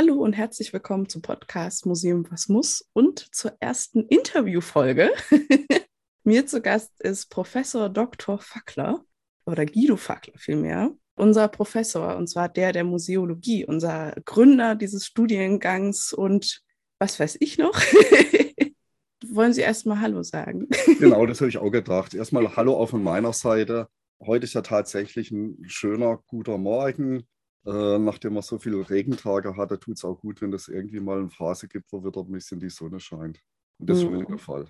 Hallo und herzlich willkommen zum Podcast Museum Was muss und zur ersten Interviewfolge. Mir zu Gast ist Professor Dr. Fackler oder Guido Fackler vielmehr, unser Professor und zwar der der Museologie, unser Gründer dieses Studiengangs und was weiß ich noch. Wollen Sie erstmal Hallo sagen? Genau, das habe ich auch gedacht. Erstmal Hallo auch von meiner Seite. Heute ist ja tatsächlich ein schöner, guter Morgen. Äh, nachdem man so viele Regentage hatte, tut es auch gut, wenn es irgendwie mal eine Phase gibt, wo wieder ein bisschen die Sonne scheint. Und das ist schon der Fall.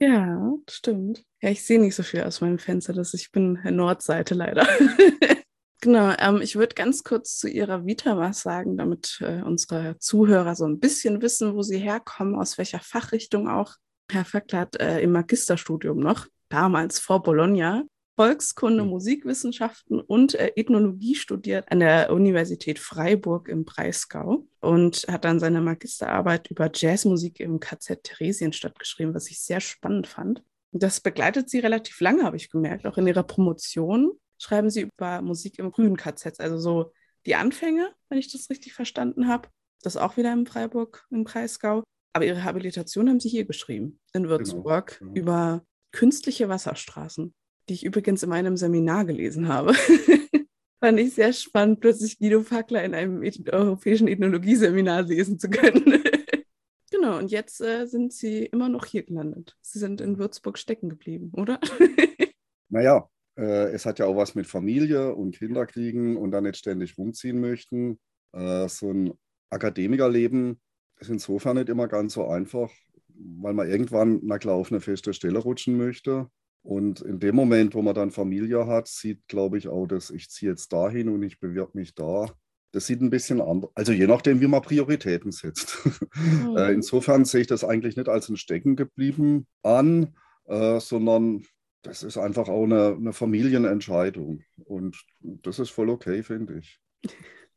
Ja, stimmt. Ja, ich sehe nicht so viel aus meinem Fenster, dass ich bin Nordseite leider. genau, ähm, ich würde ganz kurz zu Ihrer Vita was sagen, damit äh, unsere Zuhörer so ein bisschen wissen, wo Sie herkommen, aus welcher Fachrichtung auch. Herr hat äh, im Magisterstudium noch, damals vor Bologna, Volkskunde, mhm. Musikwissenschaften und äh, Ethnologie studiert an der Universität Freiburg im Breisgau und hat dann seine Magisterarbeit über Jazzmusik im KZ Theresienstadt geschrieben, was ich sehr spannend fand. Das begleitet sie relativ lange, habe ich gemerkt. Auch in ihrer Promotion schreiben sie über Musik im frühen KZ, also so die Anfänge, wenn ich das richtig verstanden habe. Das auch wieder in Freiburg im Breisgau. Aber ihre Habilitation haben sie hier geschrieben, in genau, Würzburg, genau, genau. über künstliche Wasserstraßen die ich übrigens in meinem Seminar gelesen habe. Fand ich sehr spannend, plötzlich Guido Fackler in einem europäischen Ethnologie-Seminar lesen zu können. genau, und jetzt äh, sind Sie immer noch hier gelandet. Sie sind in Würzburg stecken geblieben, oder? naja, äh, es hat ja auch was mit Familie und Kinderkriegen und dann nicht ständig rumziehen möchten. Äh, so ein Akademikerleben ist insofern nicht immer ganz so einfach, weil man irgendwann, na klar, auf eine feste Stelle rutschen möchte. Und in dem Moment, wo man dann Familie hat, sieht, glaube ich, auch, dass ich ziehe jetzt dahin und ich bewerbe mich da. Das sieht ein bisschen anders, also je nachdem, wie man Prioritäten setzt. Mhm. Insofern sehe ich das eigentlich nicht als ein Stecken geblieben an, äh, sondern das ist einfach auch eine, eine, Familienentscheidung. Und das ist voll okay, finde ich.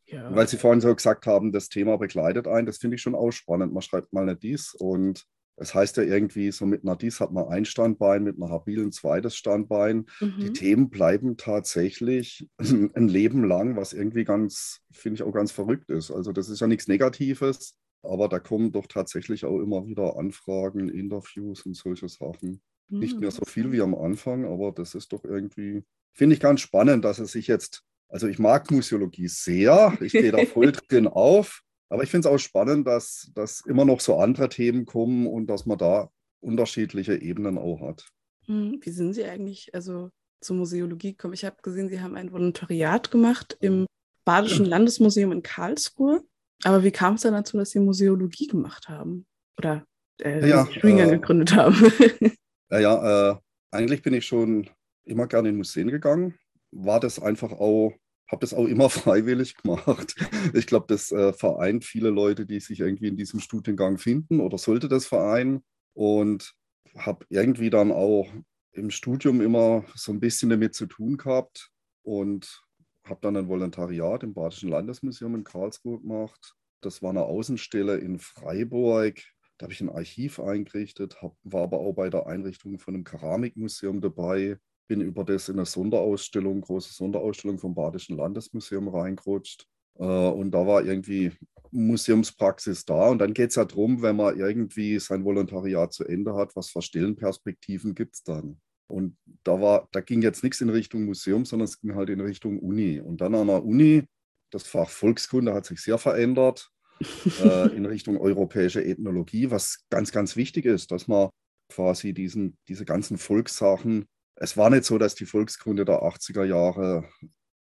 Ja. Weil Sie vorhin so gesagt haben, das Thema begleitet einen, das finde ich schon auch spannend. Man schreibt mal nicht dies und es heißt ja irgendwie, so mit einer Dies hat man ein Standbein, mit einer habilen zweites Standbein. Mhm. Die Themen bleiben tatsächlich ein Leben lang, was irgendwie ganz, finde ich auch ganz verrückt ist. Also das ist ja nichts Negatives, aber da kommen doch tatsächlich auch immer wieder Anfragen, Interviews und solche Sachen. Mhm. Nicht mehr so viel wie am Anfang, aber das ist doch irgendwie, finde ich ganz spannend, dass es sich jetzt, also ich mag Museologie sehr, ich gehe da voll drin auf. Aber ich finde es auch spannend, dass, dass immer noch so andere Themen kommen und dass man da unterschiedliche Ebenen auch hat. Hm, wie sind Sie eigentlich also zur Museologie gekommen? Ich habe gesehen, Sie haben ein Volontariat gemacht im Badischen Landesmuseum in Karlsruhe. Aber wie kam es dann dazu, dass Sie Museologie gemacht haben? Oder äh, ja, Studiengang äh, gegründet haben? ja, ja äh, eigentlich bin ich schon immer gerne in Museen gegangen. War das einfach auch habe das auch immer freiwillig gemacht. Ich glaube, das äh, vereint viele Leute, die sich irgendwie in diesem Studiengang finden oder sollte das vereinen. Und habe irgendwie dann auch im Studium immer so ein bisschen damit zu tun gehabt und habe dann ein Volontariat im Badischen Landesmuseum in Karlsruhe gemacht. Das war eine Außenstelle in Freiburg. Da habe ich ein Archiv eingerichtet, hab, war aber auch bei der Einrichtung von einem Keramikmuseum dabei bin über das in eine Sonderausstellung, große Sonderausstellung vom Badischen Landesmuseum reingerutscht. Äh, und da war irgendwie Museumspraxis da. Und dann geht es ja darum, wenn man irgendwie sein Volontariat zu Ende hat, was für Stellenperspektiven gibt es dann? Und da, war, da ging jetzt nichts in Richtung Museum, sondern es ging halt in Richtung Uni. Und dann an der Uni, das Fach Volkskunde hat sich sehr verändert äh, in Richtung europäische Ethnologie, was ganz, ganz wichtig ist, dass man quasi diesen, diese ganzen Volkssachen es war nicht so, dass die Volkskunde der 80er Jahre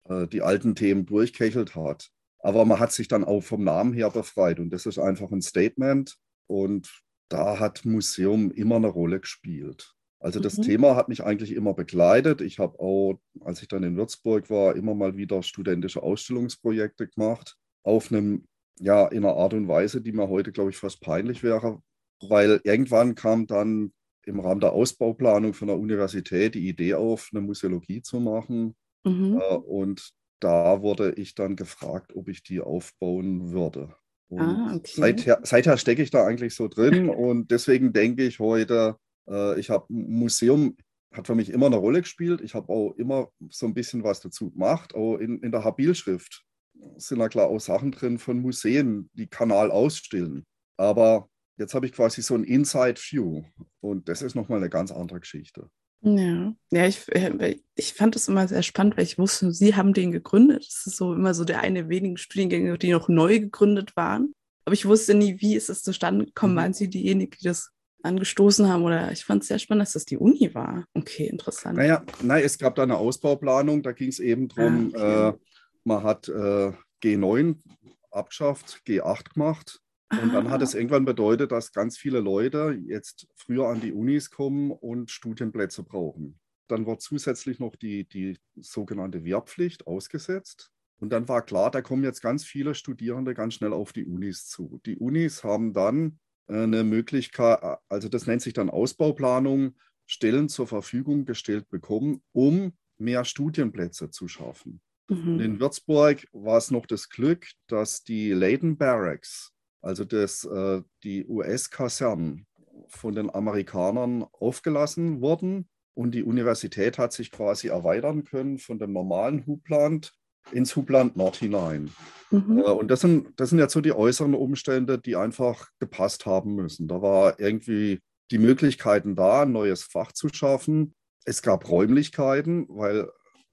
äh, die alten Themen durchkechelt hat. Aber man hat sich dann auch vom Namen her befreit. Und das ist einfach ein Statement. Und da hat Museum immer eine Rolle gespielt. Also das mhm. Thema hat mich eigentlich immer begleitet. Ich habe auch, als ich dann in Würzburg war, immer mal wieder studentische Ausstellungsprojekte gemacht. Auf einem, ja, in einer Art und Weise, die mir heute, glaube ich, fast peinlich wäre. Weil irgendwann kam dann im Rahmen der Ausbauplanung von der Universität die Idee auf, eine Museologie zu machen. Mhm. Äh, und da wurde ich dann gefragt, ob ich die aufbauen würde. Ah, okay. seither, seither stecke ich da eigentlich so drin und deswegen denke ich heute, äh, ich habe Museum hat für mich immer eine Rolle gespielt. Ich habe auch immer so ein bisschen was dazu gemacht, auch in, in der Habilschrift. sind da klar auch Sachen drin von Museen, die Kanal ausstellen. Aber jetzt habe ich quasi so ein Inside View und das ist nochmal eine ganz andere Geschichte. Ja, ja ich, äh, ich fand das immer sehr spannend, weil ich wusste, Sie haben den gegründet. Das ist so immer so der eine wenigen Studiengänge, die noch neu gegründet waren. Aber ich wusste nie, wie ist es zustande gekommen. Mhm. Waren Sie diejenigen, die das angestoßen haben? Oder ich fand es sehr spannend, dass das die Uni war. Okay, interessant. Naja, nein, es gab da eine Ausbauplanung. Da ging es eben darum, ah, okay. äh, man hat äh, G9 abgeschafft, G8 gemacht und dann hat es irgendwann bedeutet, dass ganz viele Leute jetzt früher an die Unis kommen und Studienplätze brauchen. Dann wurde zusätzlich noch die, die sogenannte Wehrpflicht ausgesetzt. Und dann war klar, da kommen jetzt ganz viele Studierende ganz schnell auf die Unis zu. Die Unis haben dann äh, eine Möglichkeit, also das nennt sich dann Ausbauplanung, Stellen zur Verfügung gestellt bekommen, um mehr Studienplätze zu schaffen. Mhm. In Würzburg war es noch das Glück, dass die Leiden Barracks, also das, äh, die US-Kasernen von den Amerikanern aufgelassen wurden und die Universität hat sich quasi erweitern können von dem normalen Hubland ins Hubland Nord hinein. Mhm. Äh, und das sind, das sind jetzt so die äußeren Umstände, die einfach gepasst haben müssen. Da war irgendwie die Möglichkeiten da, ein neues Fach zu schaffen. Es gab Räumlichkeiten, weil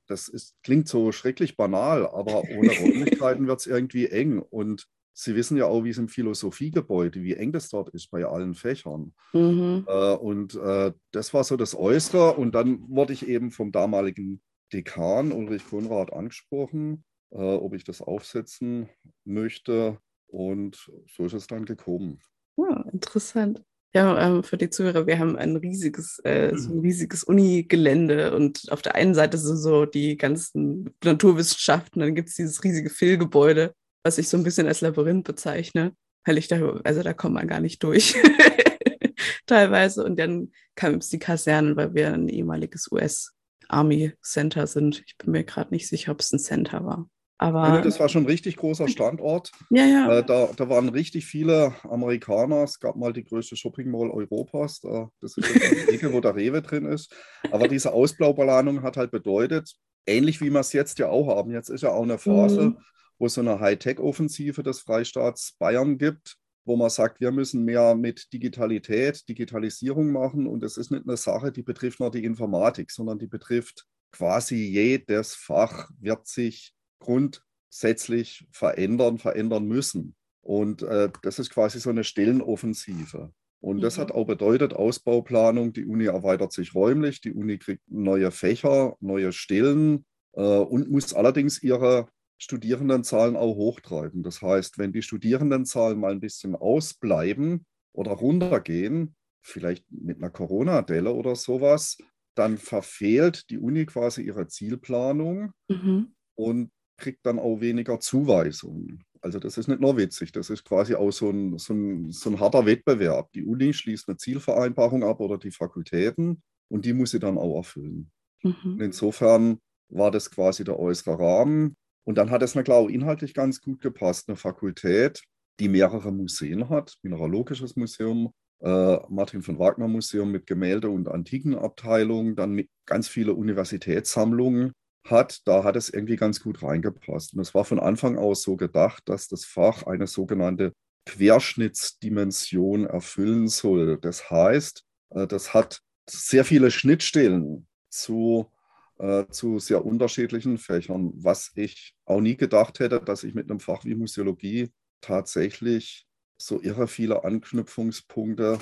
das ist, klingt so schrecklich banal, aber ohne Räumlichkeiten wird es irgendwie eng. Und Sie wissen ja auch, wie es im Philosophiegebäude, wie eng das dort ist bei allen Fächern. Mhm. Äh, und äh, das war so das Äußere. Und dann wurde ich eben vom damaligen Dekan Ulrich Konrad angesprochen, äh, ob ich das aufsetzen möchte. Und so ist es dann gekommen. Ja, interessant. Ja, ähm, für die Zuhörer, wir haben ein riesiges, äh, so ein riesiges Uni-Gelände und auf der einen Seite sind so die ganzen Naturwissenschaften, dann gibt es dieses riesige Fehlgebäude was ich so ein bisschen als Labyrinth bezeichne, weil ich da, also da kommt man gar nicht durch. Teilweise. Und dann kam es die Kasernen, weil wir ein ehemaliges US-Army-Center sind. Ich bin mir gerade nicht sicher, ob es ein Center war. Aber ja, das war schon ein richtig großer Standort. Ja, ja. Äh, da, da waren richtig viele Amerikaner. Es gab mal die größte Shopping Mall Europas. Da, das ist die Ecke, wo der Rewe drin ist. Aber diese Ausbaubeladung hat halt bedeutet, ähnlich wie wir es jetzt ja auch haben. Jetzt ist ja auch eine Phase, mhm wo es so eine Hightech-Offensive des Freistaats Bayern gibt, wo man sagt, wir müssen mehr mit Digitalität, Digitalisierung machen. Und es ist nicht eine Sache, die betrifft nur die Informatik, sondern die betrifft quasi jedes Fach, wird sich grundsätzlich verändern, verändern müssen. Und äh, das ist quasi so eine Stellenoffensive. Und das hat mhm. auch bedeutet, Ausbauplanung, die Uni erweitert sich räumlich, die Uni kriegt neue Fächer, neue Stellen äh, und muss allerdings ihre Studierendenzahlen auch hochtreiben. Das heißt, wenn die Studierendenzahlen mal ein bisschen ausbleiben oder runtergehen, vielleicht mit einer Corona-Delle oder sowas, dann verfehlt die Uni quasi ihre Zielplanung mhm. und kriegt dann auch weniger Zuweisungen. Also das ist nicht nur witzig, das ist quasi auch so ein, so ein, so ein harter Wettbewerb. Die Uni schließt eine Zielvereinbarung ab oder die Fakultäten und die muss sie dann auch erfüllen. Mhm. insofern war das quasi der äußere Rahmen. Und dann hat es mir, glaube ich, inhaltlich ganz gut gepasst. Eine Fakultät, die mehrere Museen hat, Mineralogisches Museum, äh, Martin von Wagner Museum mit Gemälde- und Antikenabteilung, dann ganz viele Universitätssammlungen hat, da hat es irgendwie ganz gut reingepasst. Und es war von Anfang aus so gedacht, dass das Fach eine sogenannte Querschnittsdimension erfüllen soll. Das heißt, äh, das hat sehr viele Schnittstellen zu äh, zu sehr unterschiedlichen Fächern, was ich auch nie gedacht hätte, dass ich mit einem Fach wie Museologie tatsächlich so irre viele Anknüpfungspunkte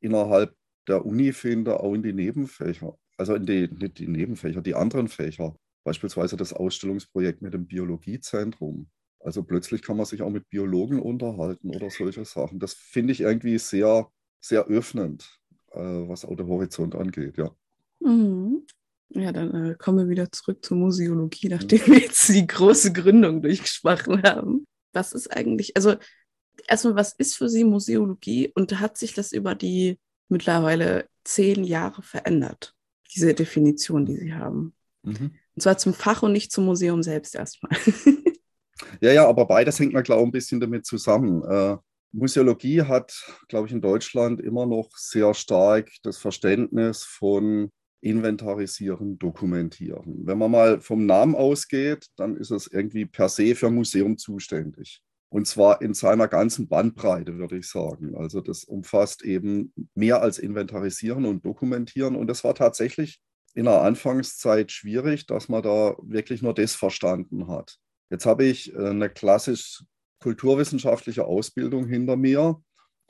innerhalb der Uni finde, auch in die Nebenfächer. Also in die, nicht die Nebenfächer, die anderen Fächer. Beispielsweise das Ausstellungsprojekt mit dem Biologiezentrum. Also plötzlich kann man sich auch mit Biologen unterhalten oder solche Sachen. Das finde ich irgendwie sehr, sehr öffnend, äh, was auch der Horizont angeht, ja. Mhm. Ja, dann äh, kommen wir wieder zurück zur Museologie, mhm. nachdem wir jetzt die große Gründung durchgesprochen haben. Was ist eigentlich, also erstmal, was ist für Sie Museologie und hat sich das über die mittlerweile zehn Jahre verändert, diese Definition, die Sie haben? Mhm. Und zwar zum Fach und nicht zum Museum selbst erstmal. ja, ja, aber beides hängt mir, glaube ich, ein bisschen damit zusammen. Äh, Museologie hat, glaube ich, in Deutschland immer noch sehr stark das Verständnis von inventarisieren, dokumentieren. Wenn man mal vom Namen ausgeht, dann ist es irgendwie per se für Museum zuständig. Und zwar in seiner ganzen Bandbreite, würde ich sagen. Also das umfasst eben mehr als inventarisieren und dokumentieren. Und das war tatsächlich in der Anfangszeit schwierig, dass man da wirklich nur das verstanden hat. Jetzt habe ich äh, eine klassisch kulturwissenschaftliche Ausbildung hinter mir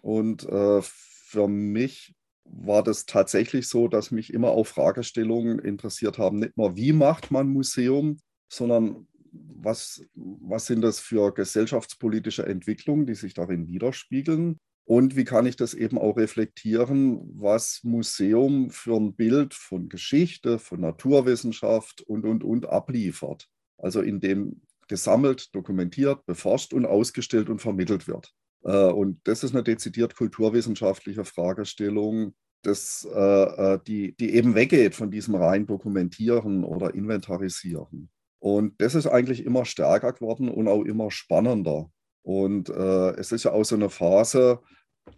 und äh, für mich war das tatsächlich so, dass mich immer auch Fragestellungen interessiert haben, nicht nur wie macht man Museum, sondern was, was sind das für gesellschaftspolitische Entwicklungen, die sich darin widerspiegeln? Und wie kann ich das eben auch reflektieren, was Museum für ein Bild von Geschichte, von Naturwissenschaft und, und, und abliefert? Also in dem gesammelt, dokumentiert, beforscht und ausgestellt und vermittelt wird. Äh, und das ist eine dezidiert kulturwissenschaftliche Fragestellung, das, äh, äh, die, die eben weggeht von diesem rein Dokumentieren oder Inventarisieren. Und das ist eigentlich immer stärker geworden und auch immer spannender. Und es ist ja auch so eine Phase,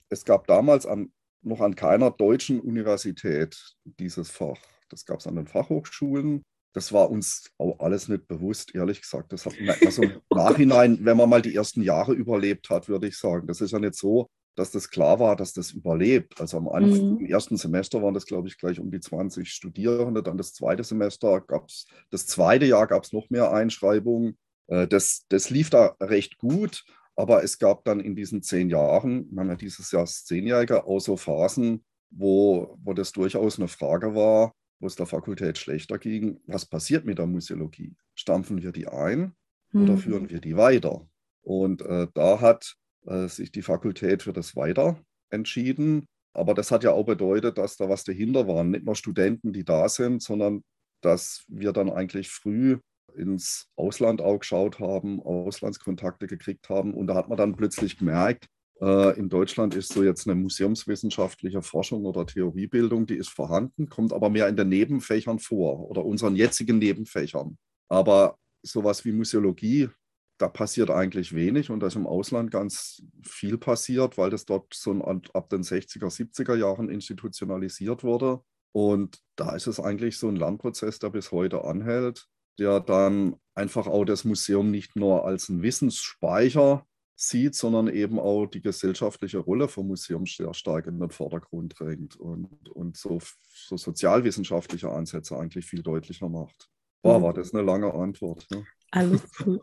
es gab damals an, noch an keiner deutschen Universität dieses Fach. Das gab es an den Fachhochschulen das war uns auch alles nicht bewusst, ehrlich gesagt. Das hat man also im Nachhinein, wenn man mal die ersten Jahre überlebt hat, würde ich sagen. Das ist ja nicht so, dass das klar war, dass das überlebt. Also am Anfang, mhm. im ersten Semester waren das, glaube ich, gleich um die 20 Studierende. Dann das zweite Semester gab es, das zweite Jahr gab es noch mehr Einschreibungen. Äh, das, das lief da recht gut, aber es gab dann in diesen zehn Jahren, wir haben ja dieses Jahr das Zehnjährige, auch so Phasen, wo, wo das durchaus eine Frage war, wo es der Fakultät schlechter ging, was passiert mit der Museologie? Stampfen wir die ein mhm. oder führen wir die weiter? Und äh, da hat äh, sich die Fakultät für das Weiter entschieden. Aber das hat ja auch bedeutet, dass da was dahinter war. Nicht nur Studenten, die da sind, sondern dass wir dann eigentlich früh ins Ausland auch geschaut haben, Auslandskontakte gekriegt haben. Und da hat man dann plötzlich gemerkt, in Deutschland ist so jetzt eine museumswissenschaftliche Forschung oder Theoriebildung, die ist vorhanden, kommt aber mehr in den Nebenfächern vor oder unseren jetzigen Nebenfächern. Aber sowas wie Museologie, da passiert eigentlich wenig und da ist im Ausland ganz viel passiert, weil das dort so ab den 60er, 70er Jahren institutionalisiert wurde. Und da ist es eigentlich so ein Lernprozess, der bis heute anhält, der dann einfach auch das Museum nicht nur als ein Wissensspeicher sieht, sondern eben auch die gesellschaftliche Rolle vom Museum sehr stark in den Vordergrund drängt und, und so, so sozialwissenschaftliche Ansätze eigentlich viel deutlicher macht. Boah, mhm. war das eine lange Antwort. Ne? Alles gut.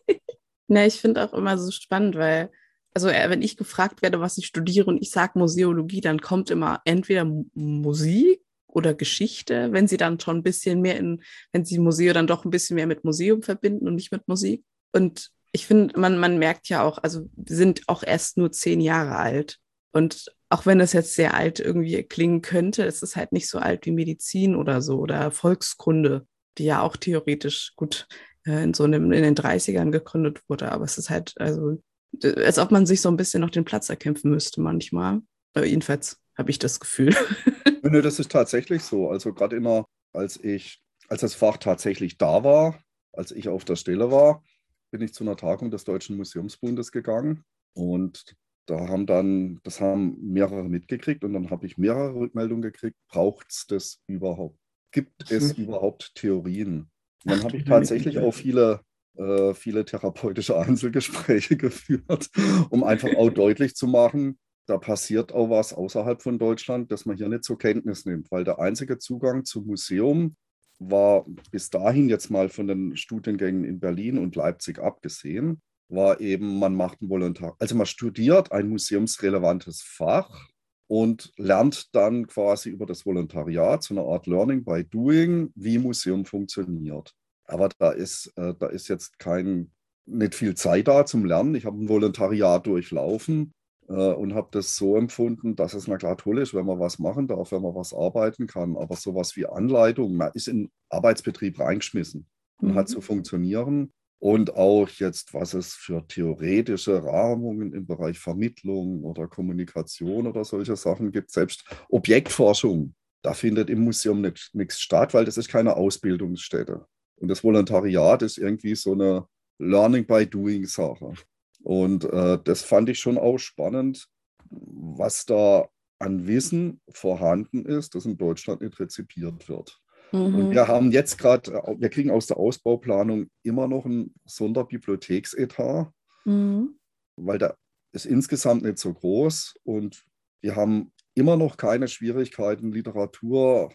ne, ich finde auch immer so spannend, weil, also äh, wenn ich gefragt werde, was ich studiere und ich sage Museologie, dann kommt immer entweder Musik oder Geschichte, wenn sie dann schon ein bisschen mehr in, wenn sie Museum dann doch ein bisschen mehr mit Museum verbinden und nicht mit Musik. Und ich finde, man, man merkt ja auch, also sind auch erst nur zehn Jahre alt. Und auch wenn es jetzt sehr alt irgendwie klingen könnte, es ist halt nicht so alt wie Medizin oder so oder Volkskunde, die ja auch theoretisch gut äh, in so einem, in den 30ern gegründet wurde. Aber es ist halt, also, als ob man sich so ein bisschen noch den Platz erkämpfen müsste manchmal. Äh, jedenfalls habe ich das Gefühl. Nö, das ist tatsächlich so. Also gerade immer, als ich, als das Fach tatsächlich da war, als ich auf der Stelle war, bin ich zu einer Tagung des Deutschen Museumsbundes gegangen und da haben dann, das haben mehrere mitgekriegt und dann habe ich mehrere Rückmeldungen gekriegt, braucht es das überhaupt? Gibt es mhm. überhaupt Theorien? Und dann habe ich tatsächlich auch viele, äh, viele therapeutische Einzelgespräche geführt, um einfach auch deutlich zu machen, da passiert auch was außerhalb von Deutschland, das man hier nicht zur Kenntnis nimmt, weil der einzige Zugang zum Museum war bis dahin jetzt mal von den Studiengängen in Berlin und Leipzig abgesehen, war eben, man macht ein Volontariat. Also man studiert ein museumsrelevantes Fach und lernt dann quasi über das Volontariat, so eine Art Learning by Doing, wie Museum funktioniert. Aber da ist, äh, da ist jetzt kein, nicht viel Zeit da zum Lernen. Ich habe ein Volontariat durchlaufen und habe das so empfunden, dass es na klar toll ist, wenn man was machen darf, wenn man was arbeiten kann. Aber sowas wie Anleitung, man ist in Arbeitsbetrieb reingeschmissen und mhm. hat zu funktionieren. Und auch jetzt, was es für theoretische Rahmungen im Bereich Vermittlung oder Kommunikation oder solche Sachen gibt, selbst Objektforschung, da findet im Museum nichts statt, weil das ist keine Ausbildungsstätte. Und das Volontariat ist irgendwie so eine Learning by Doing Sache. Und äh, das fand ich schon auch spannend, was da an Wissen vorhanden ist, das in Deutschland nicht rezipiert wird. Mhm. Und wir haben jetzt gerade, wir kriegen aus der Ausbauplanung immer noch ein Sonderbibliotheksetat, mhm. weil der ist insgesamt nicht so groß und wir haben immer noch keine Schwierigkeiten, Literatur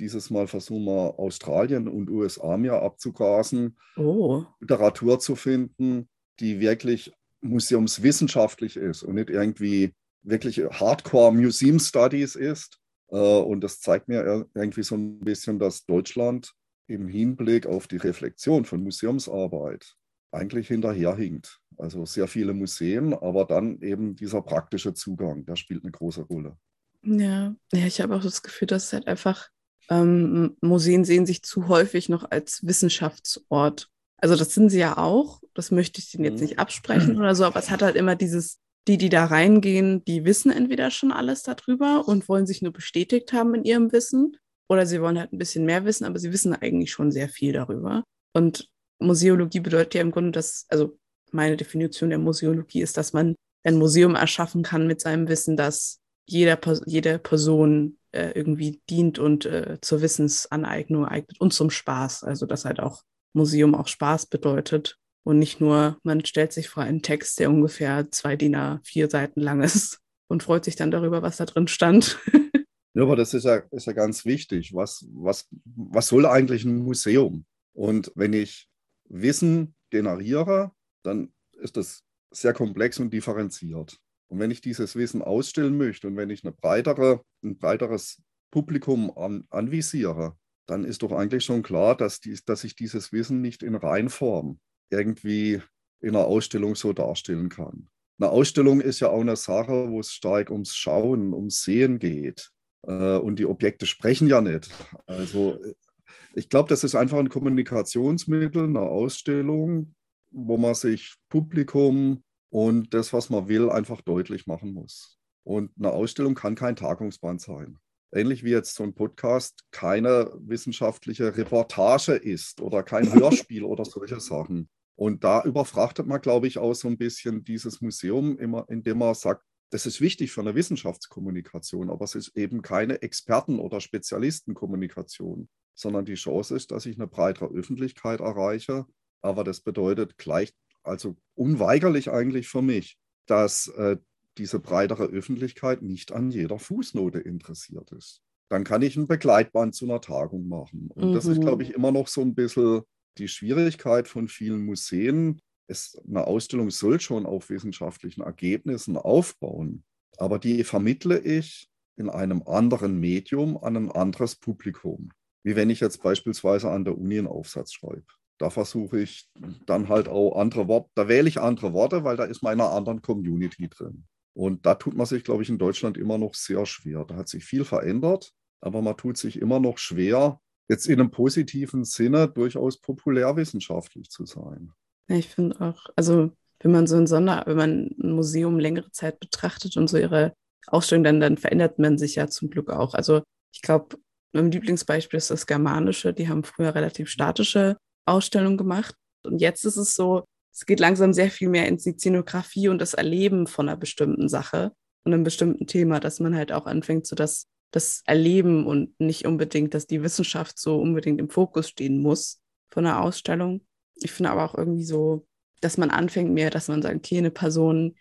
dieses Mal versuchen wir Australien und USA mehr abzugrasen, oh. Literatur zu finden, die wirklich museumswissenschaftlich ist und nicht irgendwie wirklich Hardcore Museum Studies ist. Äh, und das zeigt mir irgendwie so ein bisschen, dass Deutschland im Hinblick auf die Reflexion von Museumsarbeit eigentlich hinterherhinkt. Also sehr viele Museen, aber dann eben dieser praktische Zugang, der spielt eine große Rolle. Ja, ja ich habe auch das Gefühl, dass es halt einfach, ähm, Museen sehen sich zu häufig noch als Wissenschaftsort. Also das sind sie ja auch, das möchte ich ihnen jetzt mhm. nicht absprechen oder so, aber es hat halt immer dieses, die, die da reingehen, die wissen entweder schon alles darüber und wollen sich nur bestätigt haben in ihrem Wissen oder sie wollen halt ein bisschen mehr wissen, aber sie wissen eigentlich schon sehr viel darüber. Und Museologie bedeutet ja im Grunde, dass, also meine Definition der Museologie ist, dass man ein Museum erschaffen kann mit seinem Wissen, das jeder, jede Person äh, irgendwie dient und äh, zur Wissensaneignung eignet und zum Spaß. Also dass halt auch Museum auch Spaß bedeutet und nicht nur, man stellt sich vor einen Text, der ungefähr zwei DIN A4 Seiten lang ist und freut sich dann darüber, was da drin stand. ja, aber das ist ja, ist ja ganz wichtig. Was, was, was soll eigentlich ein Museum? Und wenn ich Wissen generiere, dann ist das sehr komplex und differenziert. Und wenn ich dieses Wissen ausstellen möchte und wenn ich eine breitere, ein breiteres Publikum an, anvisiere, dann ist doch eigentlich schon klar, dass, die, dass ich dieses Wissen nicht in Reinform irgendwie in einer Ausstellung so darstellen kann. Eine Ausstellung ist ja auch eine Sache, wo es stark ums Schauen, ums Sehen geht. Äh, und die Objekte sprechen ja nicht. Also ich glaube, das ist einfach ein Kommunikationsmittel, eine Ausstellung, wo man sich Publikum und das, was man will, einfach deutlich machen muss. Und eine Ausstellung kann kein Tagungsband sein. Ähnlich wie jetzt so ein Podcast keine wissenschaftliche Reportage ist oder kein Hörspiel oder solche Sachen. Und da überfrachtet man, glaube ich, auch so ein bisschen dieses Museum, immer, indem man sagt, das ist wichtig für eine Wissenschaftskommunikation, aber es ist eben keine Experten- oder Spezialistenkommunikation sondern die Chance ist, dass ich eine breitere Öffentlichkeit erreiche. Aber das bedeutet gleich, also unweigerlich eigentlich für mich, dass äh, diese breitere Öffentlichkeit nicht an jeder Fußnote interessiert ist. Dann kann ich ein Begleitband zu einer Tagung machen. Und mhm. das ist, mhm. glaube ich, immer noch so ein bisschen die Schwierigkeit von vielen Museen. Es, eine Ausstellung soll schon auf wissenschaftlichen Ergebnissen aufbauen, aber die vermittle ich in einem anderen Medium an ein anderes Publikum wie wenn ich jetzt beispielsweise an der Uni einen Aufsatz schreibe. Da versuche ich dann halt auch andere Worte, da wähle ich andere Worte, weil da ist meine anderen Community drin. Und da tut man sich, glaube ich, in Deutschland immer noch sehr schwer. Da hat sich viel verändert, aber man tut sich immer noch schwer, jetzt in einem positiven Sinne durchaus populärwissenschaftlich zu sein. Ja, ich finde auch, also wenn man so ein Sonder, wenn man ein Museum längere Zeit betrachtet und so ihre Ausstellung, dann, dann verändert man sich ja zum Glück auch. Also ich glaube, mein Lieblingsbeispiel ist das Germanische. Die haben früher relativ statische Ausstellungen gemacht. Und jetzt ist es so, es geht langsam sehr viel mehr ins die Szenografie und das Erleben von einer bestimmten Sache und einem bestimmten Thema, dass man halt auch anfängt, so das, das Erleben und nicht unbedingt, dass die Wissenschaft so unbedingt im Fokus stehen muss von einer Ausstellung. Ich finde aber auch irgendwie so, dass man anfängt mehr, dass man sagt, okay, eine Person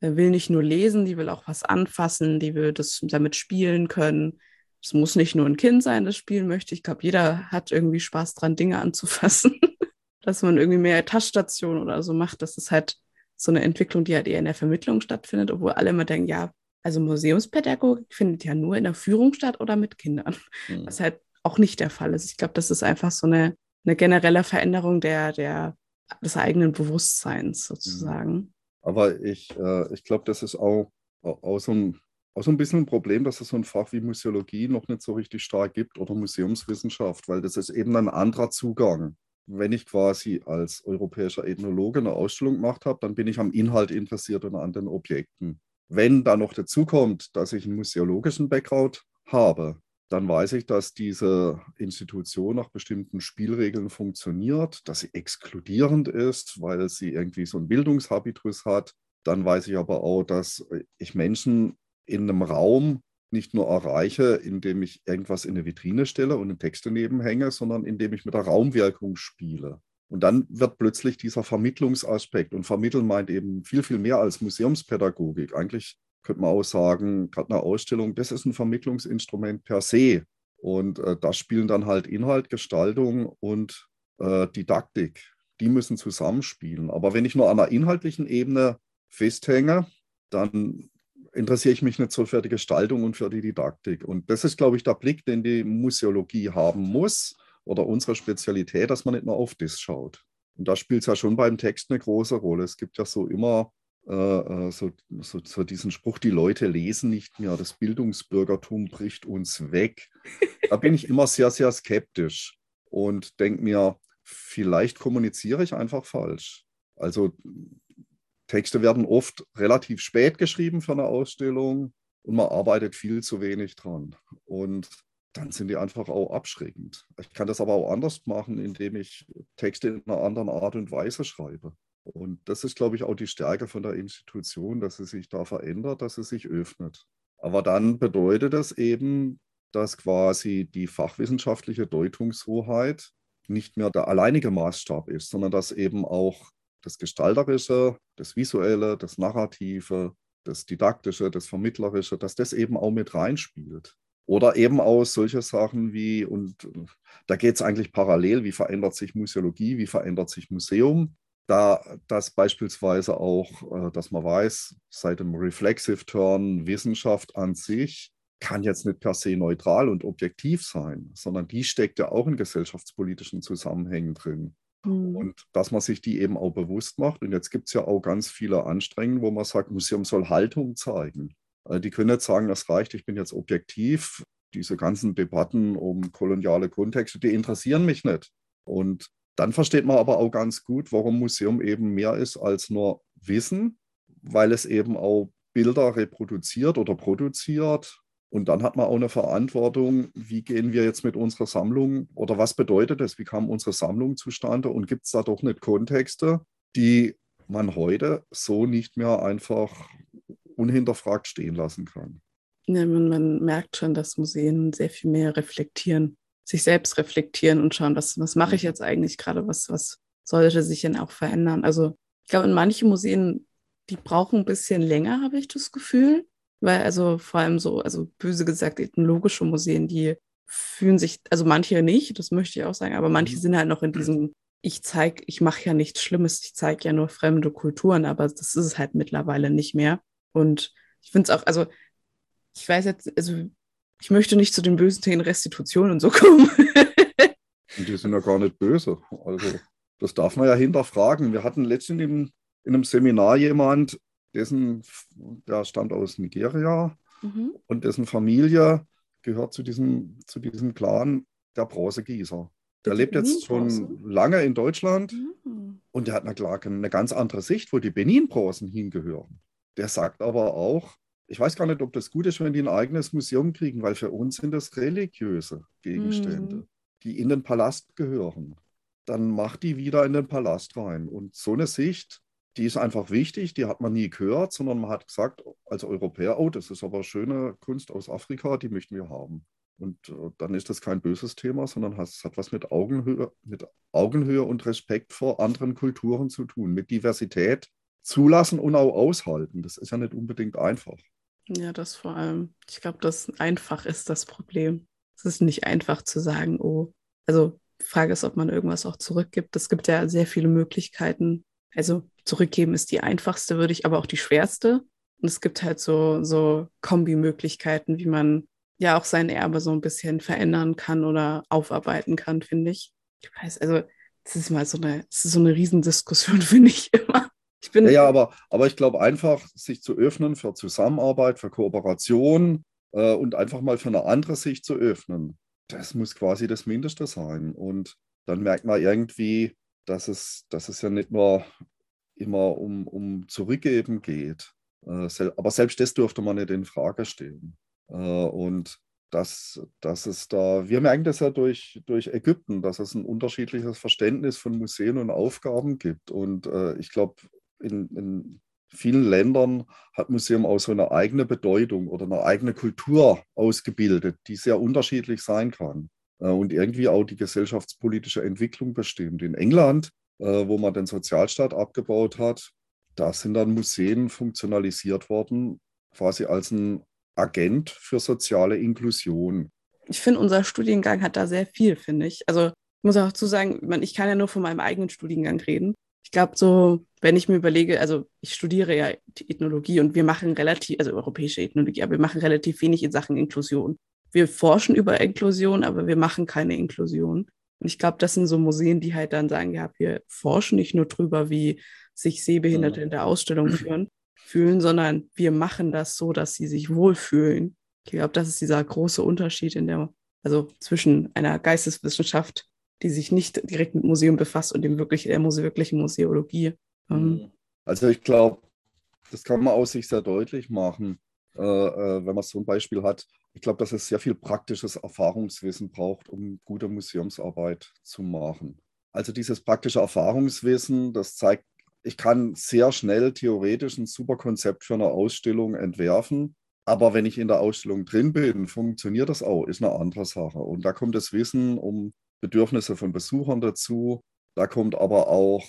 äh, will nicht nur lesen, die will auch was anfassen, die will das damit spielen können es muss nicht nur ein Kind sein, das spielen möchte. Ich glaube, jeder hat irgendwie Spaß dran, Dinge anzufassen. Dass man irgendwie mehr Taststation oder so macht. Das ist halt so eine Entwicklung, die halt eher in der Vermittlung stattfindet, obwohl alle immer denken, ja, also Museumspädagogik findet ja nur in der Führung statt oder mit Kindern. Mhm. Was halt auch nicht der Fall ist. Ich glaube, das ist einfach so eine, eine generelle Veränderung der, der, des eigenen Bewusstseins sozusagen. Aber ich, äh, ich glaube, das ist auch, auch so ein auch so ein bisschen ein Problem, dass es so ein Fach wie Museologie noch nicht so richtig stark gibt oder Museumswissenschaft, weil das ist eben ein anderer Zugang. Wenn ich quasi als europäischer Ethnologe eine Ausstellung gemacht habe, dann bin ich am Inhalt interessiert und an den Objekten. Wenn da noch dazu kommt, dass ich einen museologischen Background habe, dann weiß ich, dass diese Institution nach bestimmten Spielregeln funktioniert, dass sie exkludierend ist, weil sie irgendwie so einen Bildungshabitus hat. Dann weiß ich aber auch, dass ich Menschen in einem Raum nicht nur erreiche, indem ich irgendwas in eine Vitrine stelle und einen Text daneben hänge, sondern indem ich mit der Raumwirkung spiele. Und dann wird plötzlich dieser Vermittlungsaspekt, und vermitteln meint eben viel, viel mehr als Museumspädagogik. Eigentlich könnte man auch sagen, gerade eine Ausstellung, das ist ein Vermittlungsinstrument per se. Und äh, da spielen dann halt Inhalt, Gestaltung und äh, Didaktik. Die müssen zusammenspielen. Aber wenn ich nur an einer inhaltlichen Ebene festhänge, dann interessiere ich mich nicht so für die Gestaltung und für die Didaktik. Und das ist, glaube ich, der Blick, den die Museologie haben muss oder unsere Spezialität, dass man nicht nur auf das schaut. Und da spielt es ja schon beim Text eine große Rolle. Es gibt ja so immer äh, äh, so, so, so, diesen Spruch, die Leute lesen nicht mehr, das Bildungsbürgertum bricht uns weg. Da bin ich immer sehr, sehr skeptisch und denke mir, vielleicht kommuniziere ich einfach falsch. Also Texte werden oft relativ spät geschrieben für eine Ausstellung und man arbeitet viel zu wenig dran. Und dann sind die einfach auch abschreckend. Ich kann das aber auch anders machen, indem ich Texte in einer anderen Art und Weise schreibe. Und das ist, glaube ich, auch die Stärke von der Institution, dass sie sich da verändert, dass sie sich öffnet. Aber dann bedeutet das eben, dass quasi die fachwissenschaftliche Deutungshoheit nicht mehr der alleinige Maßstab ist, sondern dass eben auch das Gestalterische, das Visuelle, das Narrative, das Didaktische, das Vermittlerische, dass das eben auch mit reinspielt. Oder eben auch solche Sachen wie, und da geht es eigentlich parallel, wie verändert sich Museologie, wie verändert sich Museum. Da das beispielsweise auch, äh, dass man weiß, seit dem Reflexive Turn Wissenschaft an sich kann jetzt nicht per se neutral und objektiv sein, sondern die steckt ja auch in gesellschaftspolitischen Zusammenhängen drin. Mhm. Und dass man sich die eben auch bewusst macht. Und jetzt gibt es ja auch ganz viele Anstrengungen, wo man sagt, Museum soll Haltung zeigen. Äh, die können nicht sagen, das reicht, ich bin jetzt objektiv. Diese ganzen Debatten um koloniale Kontexte, die interessieren mich nicht. Und dann versteht man aber auch ganz gut, warum Museum eben mehr ist als nur Wissen, weil es eben auch Bilder reproduziert oder produziert und dann hat man auch eine Verantwortung, wie gehen wir jetzt mit unserer Sammlung oder was bedeutet das, wie kam unsere Sammlung zustande und gibt es da doch nicht Kontexte, die man heute so nicht mehr einfach unhinterfragt stehen lassen kann. Ja, man, man merkt schon, dass Museen sehr viel mehr reflektieren, sich selbst reflektieren und schauen, was, was mache ich mhm. jetzt eigentlich gerade, was, was sollte sich denn auch verändern. Also ich glaube, in manchen Museen, die brauchen ein bisschen länger, habe ich das Gefühl. Weil also vor allem so, also böse gesagt, ethnologische Museen, die fühlen sich, also manche nicht, das möchte ich auch sagen, aber manche mhm. sind halt noch in diesem, ich zeige, ich mache ja nichts Schlimmes, ich zeige ja nur fremde Kulturen, aber das ist es halt mittlerweile nicht mehr. Und ich finde es auch, also ich weiß jetzt, also ich möchte nicht zu den bösen Themen Restitution und so kommen. und die sind ja gar nicht böse. Also das darf man ja hinterfragen. Wir hatten letztens in, in einem Seminar jemand, dessen, der stammt aus Nigeria mhm. und dessen Familie gehört zu diesem, zu diesem Clan der Bronzegießer. Der lebt jetzt schon lange in Deutschland mhm. und der hat na klar eine ganz andere Sicht, wo die Benin-Bronzen hingehören. Der sagt aber auch, ich weiß gar nicht, ob das gut ist, wenn die ein eigenes Museum kriegen, weil für uns sind das religiöse Gegenstände, mhm. die in den Palast gehören. Dann macht die wieder in den Palast rein. Und so eine Sicht die ist einfach wichtig, die hat man nie gehört, sondern man hat gesagt, als Europäer, oh, das ist aber schöne Kunst aus Afrika, die möchten wir haben. Und äh, dann ist das kein böses Thema, sondern es hat was mit Augenhöhe, mit Augenhöhe und Respekt vor anderen Kulturen zu tun, mit Diversität zulassen und auch aushalten. Das ist ja nicht unbedingt einfach. Ja, das vor allem. Ich glaube, das einfach ist das Problem. Es ist nicht einfach zu sagen, oh, also die Frage ist, ob man irgendwas auch zurückgibt. Es gibt ja sehr viele Möglichkeiten. Also zurückgeben ist die einfachste, würde ich, aber auch die schwerste. Und es gibt halt so, so Kombimöglichkeiten, wie man ja auch sein Erbe so ein bisschen verändern kann oder aufarbeiten kann, finde ich. Ich weiß, also es ist mal so eine, es ist so eine Riesendiskussion, finde ich immer. Ich bin ja, ja, aber, aber ich glaube einfach, sich zu öffnen für Zusammenarbeit, für Kooperation äh, und einfach mal für eine andere Sicht zu öffnen, das muss quasi das Mindeste sein. Und dann merkt man irgendwie, dass es, dass es ja nicht nur immer um, um Zurückgeben geht. Äh, aber selbst das durfte man nicht in Frage stellen. Äh, und dass, dass es da, wir merken das ja durch, durch Ägypten, dass es ein unterschiedliches Verständnis von Museen und Aufgaben gibt. Und äh, ich glaube, in, in vielen Ländern hat Museum auch so eine eigene Bedeutung oder eine eigene Kultur ausgebildet, die sehr unterschiedlich sein kann äh, und irgendwie auch die gesellschaftspolitische Entwicklung bestimmt. In England, äh, wo man den Sozialstaat abgebaut hat, da sind dann Museen funktionalisiert worden, quasi als ein Agent für soziale Inklusion. Ich finde, unser Studiengang hat da sehr viel, finde ich. Also ich muss auch zu sagen, ich kann ja nur von meinem eigenen Studiengang reden. Ich glaube, so, wenn ich mir überlege, also ich studiere ja Ethnologie und wir machen relativ, also europäische Ethnologie, aber wir machen relativ wenig in Sachen Inklusion. Wir forschen über Inklusion, aber wir machen keine Inklusion. Und ich glaube, das sind so Museen, die halt dann sagen, ja, wir forschen nicht nur drüber, wie sich Sehbehinderte in der Ausstellung führen, fühlen, sondern wir machen das so, dass sie sich wohlfühlen. Ich glaube, das ist dieser große Unterschied in der, also zwischen einer Geisteswissenschaft, die sich nicht direkt mit Museum befasst und dem wirklich, der Muse wirklichen Museologie. Ähm, mhm. Also ich glaube, das kann man aus sich sehr deutlich machen, äh, äh, wenn man so ein Beispiel hat. Ich glaube, dass es sehr viel praktisches Erfahrungswissen braucht, um gute Museumsarbeit zu machen. Also dieses praktische Erfahrungswissen, das zeigt ich kann sehr schnell theoretisch ein super Konzept für eine Ausstellung entwerfen. Aber wenn ich in der Ausstellung drin bin, funktioniert das auch, ist eine andere Sache. Und da kommt das Wissen um Bedürfnisse von Besuchern dazu. Da kommt aber auch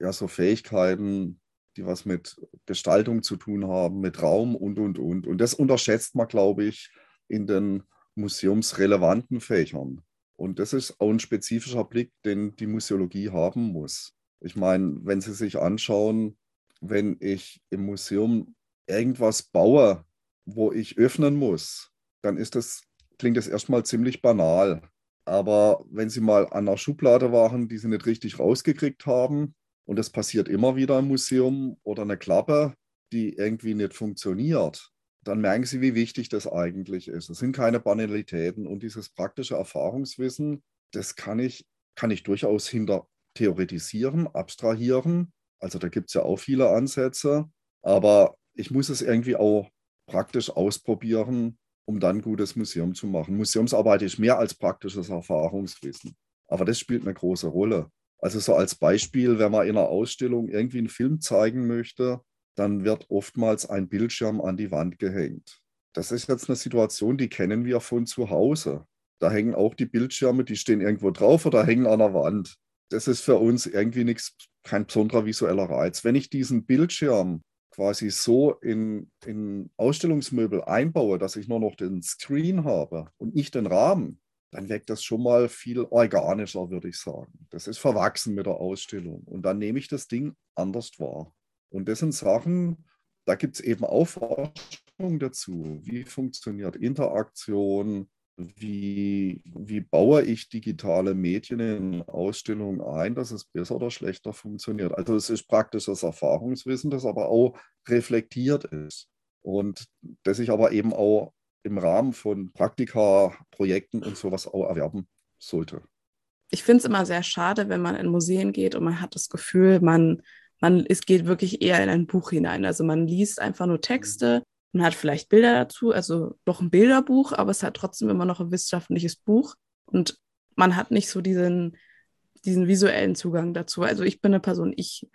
ja, so Fähigkeiten, die was mit Gestaltung zu tun haben, mit Raum und, und, und. Und das unterschätzt man, glaube ich, in den museumsrelevanten Fächern. Und das ist auch ein spezifischer Blick, den die Museologie haben muss. Ich meine, wenn Sie sich anschauen, wenn ich im Museum irgendwas baue, wo ich öffnen muss, dann ist das, klingt das erstmal ziemlich banal. Aber wenn Sie mal an einer Schublade waren, die Sie nicht richtig rausgekriegt haben, und das passiert immer wieder im Museum, oder eine Klappe, die irgendwie nicht funktioniert, dann merken Sie, wie wichtig das eigentlich ist. Es sind keine Banalitäten und dieses praktische Erfahrungswissen, das kann ich, kann ich durchaus hinter, theoretisieren, abstrahieren. Also da gibt es ja auch viele Ansätze, aber ich muss es irgendwie auch praktisch ausprobieren, um dann gutes Museum zu machen. Museumsarbeit ist mehr als praktisches Erfahrungswissen, aber das spielt eine große Rolle. Also so als Beispiel, wenn man in einer Ausstellung irgendwie einen Film zeigen möchte, dann wird oftmals ein Bildschirm an die Wand gehängt. Das ist jetzt eine Situation, die kennen wir von zu Hause. Da hängen auch die Bildschirme, die stehen irgendwo drauf oder hängen an der Wand das ist für uns irgendwie nichts, kein besonderer visueller Reiz. Wenn ich diesen Bildschirm quasi so in, in Ausstellungsmöbel einbaue, dass ich nur noch den Screen habe und nicht den Rahmen, dann wirkt das schon mal viel organischer, würde ich sagen. Das ist verwachsen mit der Ausstellung. Und dann nehme ich das Ding anders wahr. Und das sind Sachen, da gibt es eben auch Forschung dazu. Wie funktioniert Interaktion? Wie, wie baue ich digitale Medien in Ausstellungen ein, dass es besser oder schlechter funktioniert. Also es ist praktisches Erfahrungswissen, das aber auch reflektiert ist und das ich aber eben auch im Rahmen von Praktika, Projekten und sowas auch erwerben sollte. Ich finde es immer sehr schade, wenn man in Museen geht und man hat das Gefühl, man, man es geht wirklich eher in ein Buch hinein. Also man liest einfach nur Texte man hat vielleicht Bilder dazu, also doch ein Bilderbuch, aber es hat trotzdem immer noch ein wissenschaftliches Buch. Und man hat nicht so diesen, diesen visuellen Zugang dazu. Also ich bin eine Person, ich,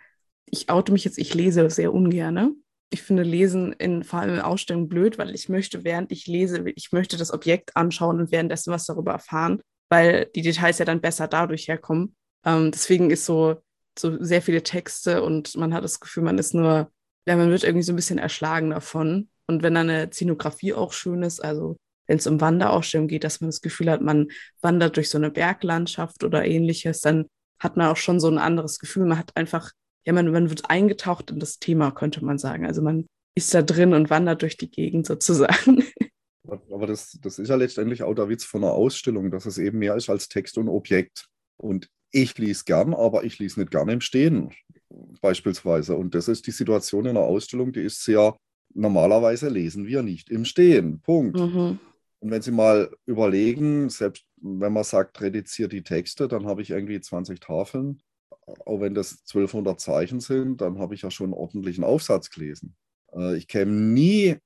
ich oute mich jetzt, ich lese sehr ungern. Ich finde Lesen in vor allem in Ausstellungen blöd, weil ich möchte, während ich lese, ich möchte das Objekt anschauen und währenddessen was darüber erfahren, weil die Details ja dann besser dadurch herkommen. Ähm, deswegen ist so, so sehr viele Texte und man hat das Gefühl, man ist nur, ja, man wird irgendwie so ein bisschen erschlagen davon. Und wenn dann eine Szenografie auch schön ist, also wenn es um Wanderausstellungen geht, dass man das Gefühl hat, man wandert durch so eine Berglandschaft oder ähnliches, dann hat man auch schon so ein anderes Gefühl. Man hat einfach, ja, man, man wird eingetaucht in das Thema, könnte man sagen. Also man ist da drin und wandert durch die Gegend sozusagen. Aber das, das ist ja letztendlich auch der Witz von einer Ausstellung, dass es eben mehr ist als Text und Objekt. Und ich lese gern, aber ich lese nicht gerne im Stehen, beispielsweise. Und das ist die Situation in einer Ausstellung, die ist sehr normalerweise lesen wir nicht im Stehen. Punkt. Mhm. Und wenn Sie mal überlegen, selbst wenn man sagt, reduziert die Texte, dann habe ich irgendwie 20 Tafeln. Auch wenn das 1200 Zeichen sind, dann habe ich ja schon einen ordentlichen Aufsatz gelesen. Äh, ich käme nie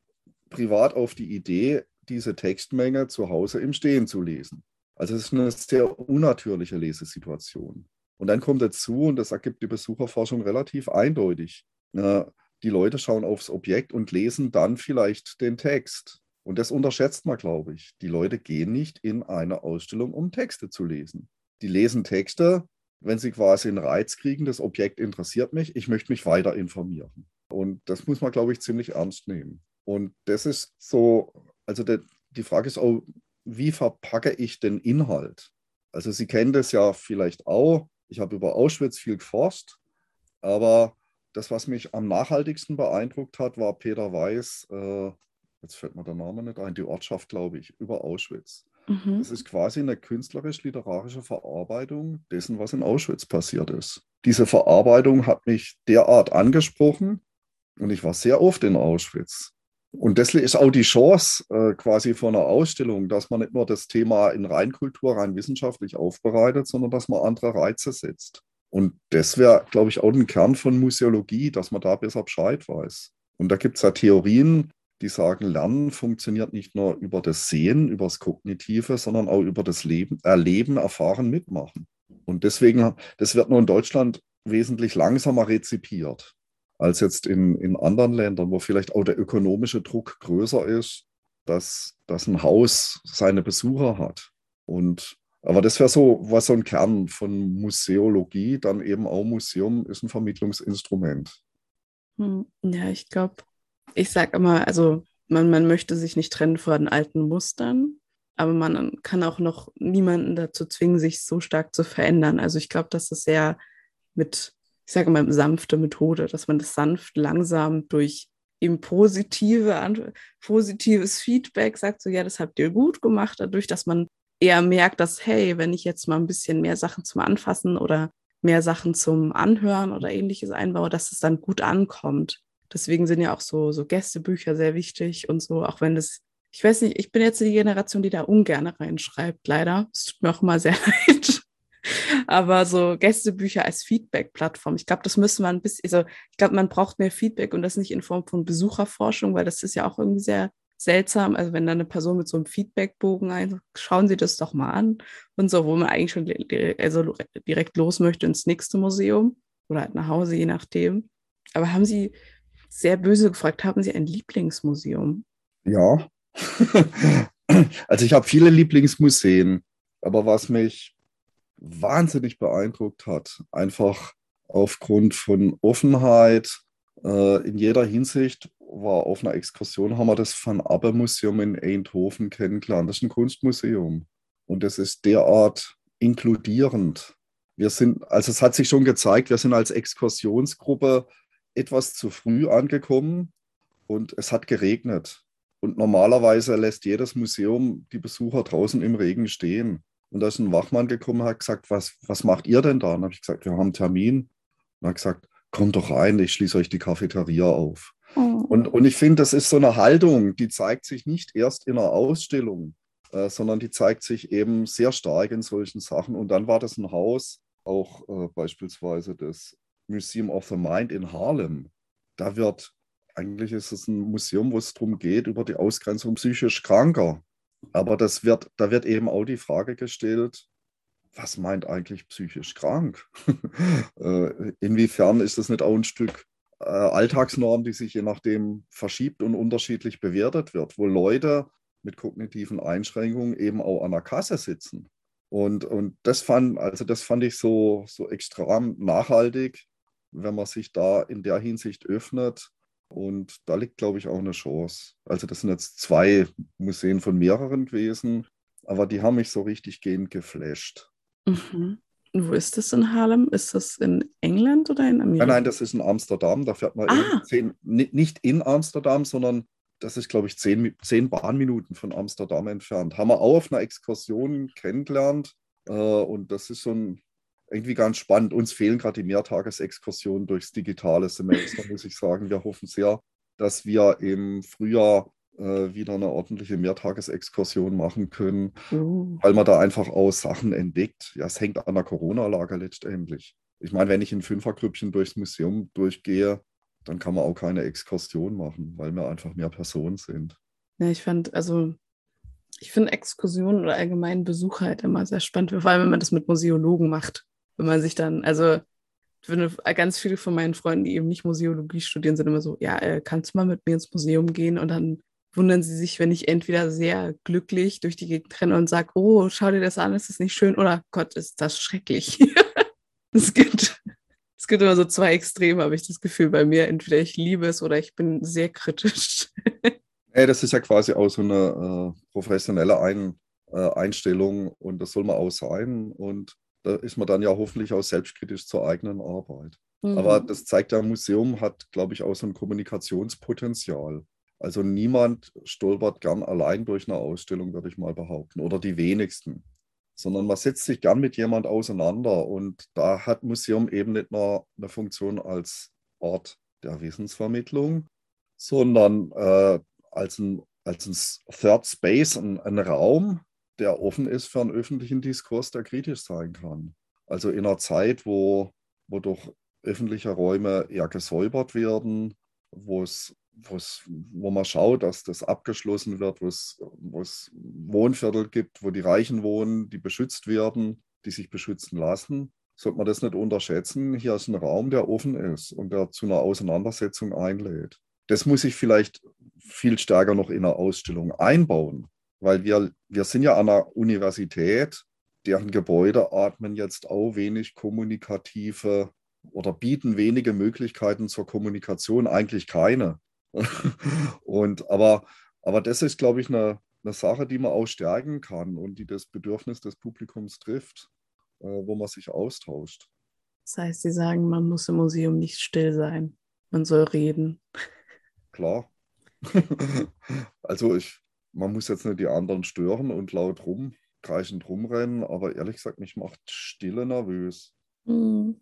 privat auf die Idee, diese Textmenge zu Hause im Stehen zu lesen. Also es ist eine sehr unnatürliche Lesesituation. Und dann kommt dazu, und das ergibt die Besucherforschung relativ eindeutig, die Leute schauen aufs Objekt und lesen dann vielleicht den Text. Und das unterschätzt man, glaube ich. Die Leute gehen nicht in eine Ausstellung, um Texte zu lesen. Die lesen Texte, wenn sie quasi einen Reiz kriegen, das Objekt interessiert mich, ich möchte mich weiter informieren. Und das muss man, glaube ich, ziemlich ernst nehmen. Und das ist so, also der, die Frage ist auch, wie verpacke ich den Inhalt? Also Sie kennen das ja vielleicht auch. Ich habe über Auschwitz viel geforscht, aber das, was mich am nachhaltigsten beeindruckt hat, war Peter Weiß, äh, jetzt fällt mir der Name nicht ein, die Ortschaft, glaube ich, über Auschwitz. Mhm. Das ist quasi eine künstlerisch-literarische Verarbeitung dessen, was in Auschwitz passiert ist. Diese Verarbeitung hat mich derart angesprochen und ich war sehr oft in Auschwitz. Und das ist auch die Chance äh, quasi von einer Ausstellung, dass man nicht nur das Thema in Reinkultur, rein wissenschaftlich aufbereitet, sondern dass man andere Reize setzt. Und das wäre, glaube ich, auch ein Kern von Museologie, dass man da besser Bescheid weiß. Und da gibt es ja Theorien, die sagen, Lernen funktioniert nicht nur über das Sehen, über das Kognitive, sondern auch über das Leben, Erleben, Erfahren, Mitmachen. Und deswegen, das wird nur in Deutschland wesentlich langsamer rezipiert als jetzt in, in anderen Ländern, wo vielleicht auch der ökonomische Druck größer ist, dass, dass ein Haus seine Besucher hat. Und aber das wäre so, was so ein Kern von Museologie, dann eben auch Museum ist ein Vermittlungsinstrument. Hm, ja, ich glaube, ich sage immer, also man, man möchte sich nicht trennen von alten Mustern, aber man kann auch noch niemanden dazu zwingen, sich so stark zu verändern. Also ich glaube, dass es sehr mit ich sage mal, sanfte Methode, dass man das sanft, langsam durch eben positive, positives Feedback sagt, so ja, das habt ihr gut gemacht, dadurch, dass man eher merkt, dass, hey, wenn ich jetzt mal ein bisschen mehr Sachen zum Anfassen oder mehr Sachen zum Anhören oder ähnliches einbaue, dass es dann gut ankommt. Deswegen sind ja auch so, so Gästebücher sehr wichtig und so, auch wenn das, ich weiß nicht, ich bin jetzt die Generation, die da ungern reinschreibt, leider. Es tut mir auch immer sehr leid. Aber so Gästebücher als Feedback-Plattform, ich glaube, das müsste man ein bisschen, also ich glaube, man braucht mehr Feedback und das nicht in Form von Besucherforschung, weil das ist ja auch irgendwie sehr seltsam. Also wenn da eine Person mit so einem Feedbackbogen ein, schauen Sie das doch mal an und so, wo man eigentlich schon also direkt los möchte ins nächste Museum oder halt nach Hause, je nachdem. Aber haben Sie sehr böse gefragt, haben Sie ein Lieblingsmuseum? Ja. also ich habe viele Lieblingsmuseen, aber was mich wahnsinnig beeindruckt hat. Einfach aufgrund von Offenheit äh, in jeder Hinsicht war auf einer Exkursion, haben wir das Van Abbe Museum in Eindhoven kennengelernt. Das ist ein Kunstmuseum und das ist derart inkludierend. Wir sind, also es hat sich schon gezeigt, wir sind als Exkursionsgruppe etwas zu früh angekommen und es hat geregnet. Und normalerweise lässt jedes Museum die Besucher draußen im Regen stehen. Und da ist ein Wachmann gekommen und hat gesagt, was, was macht ihr denn da? Und habe ich gesagt, wir haben einen Termin. Und er hat gesagt, kommt doch rein, ich schließe euch die Cafeteria auf. Oh. Und, und ich finde, das ist so eine Haltung, die zeigt sich nicht erst in einer Ausstellung, äh, sondern die zeigt sich eben sehr stark in solchen Sachen. Und dann war das ein Haus, auch äh, beispielsweise das Museum of the Mind in Harlem. Da wird, eigentlich ist es ein Museum, wo es darum geht, über die Ausgrenzung psychisch Kranker. Aber das wird, da wird eben auch die Frage gestellt, was meint eigentlich psychisch krank? Äh, inwiefern ist das nicht auch ein Stück äh, Alltagsnorm, die sich je nachdem verschiebt und unterschiedlich bewertet wird, wo Leute mit kognitiven Einschränkungen eben auch an der Kasse sitzen. Und, und das, fand, also das fand ich so, so extrem nachhaltig, wenn man sich da in der Hinsicht öffnet und da liegt, glaube ich, auch eine Chance. Also das sind jetzt zwei Museen von mehreren gewesen, aber die haben mich so richtig gehend geflasht. Mhm. Wo ist das in Harlem? Ist das in England oder in Amerika? Nein, nein, das ist in Amsterdam. Da fährt man ah. zehn, nicht in Amsterdam, sondern das ist, glaube ich, zehn, zehn Bahnminuten von Amsterdam entfernt. Haben wir auch auf einer Exkursion kennengelernt. Äh, und das ist so ein irgendwie ganz spannend. Uns fehlen gerade die Mehrtagesexkursionen durchs digitale Semester, muss ich sagen. Wir hoffen sehr, dass wir im Frühjahr äh, wieder eine ordentliche Mehrtagesexkursion machen können, uh. weil man da einfach auch Sachen entdeckt. Ja, es hängt an der Corona-Lage letztendlich. Ich meine, wenn ich in Fünfergrüppchen durchs Museum durchgehe, dann kann man auch keine Exkursion machen, weil wir einfach mehr Personen sind. Ja, ich fand, also ich finde Exkursionen oder allgemein Besuch halt immer sehr spannend, vor allem wenn man das mit Museologen macht wenn man sich dann, also ganz viele von meinen Freunden, die eben nicht Museologie studieren, sind immer so, ja, äh, kannst du mal mit mir ins Museum gehen? Und dann wundern sie sich, wenn ich entweder sehr glücklich durch die Gegend renne und sage, oh, schau dir das an, ist das nicht schön? Oder Gott, ist das schrecklich. es gibt, es gibt immer so zwei Extreme, habe ich das Gefühl bei mir. Entweder ich liebe es oder ich bin sehr kritisch. hey, das ist ja quasi auch so eine äh, professionelle Ein, äh, Einstellung und das soll man auch sein. Und da ist man dann ja hoffentlich auch selbstkritisch zur eigenen Arbeit. Mhm. Aber das zeigt ja, ein Museum hat, glaube ich, auch so ein Kommunikationspotenzial. Also niemand stolpert gern allein durch eine Ausstellung, würde ich mal behaupten, oder die wenigsten. Sondern man setzt sich gern mit jemand auseinander und da hat Museum eben nicht nur eine Funktion als Ort der Wissensvermittlung, sondern äh, als, ein, als ein Third Space, ein, ein Raum, der offen ist für einen öffentlichen Diskurs, der kritisch sein kann. Also in einer Zeit, wo, wo durch öffentliche Räume eher gesäubert werden, wo es, wo man schaut, dass das abgeschlossen wird, wo es, wo es Wohnviertel gibt, wo die Reichen wohnen, die beschützt werden, die sich beschützen lassen, sollte man das nicht unterschätzen. Hier ist ein Raum, der offen ist und der zu einer Auseinandersetzung einlädt. Das muss ich vielleicht viel stärker noch in einer Ausstellung einbauen weil wir, wir sind ja an einer Universität, deren Gebäude atmen jetzt auch wenig kommunikative oder bieten wenige Möglichkeiten zur Kommunikation, eigentlich keine. und, aber, aber das ist, glaube ich, eine, eine Sache, die man auch stärken kann und die das Bedürfnis des Publikums trifft, äh, wo man sich austauscht. Das heißt, Sie sagen, man muss im Museum nicht still sein, man soll reden. Klar. also ich, man muss jetzt nicht die anderen stören und laut rum, kreischend rumrennen, aber ehrlich gesagt, mich macht Stille nervös. Mhm.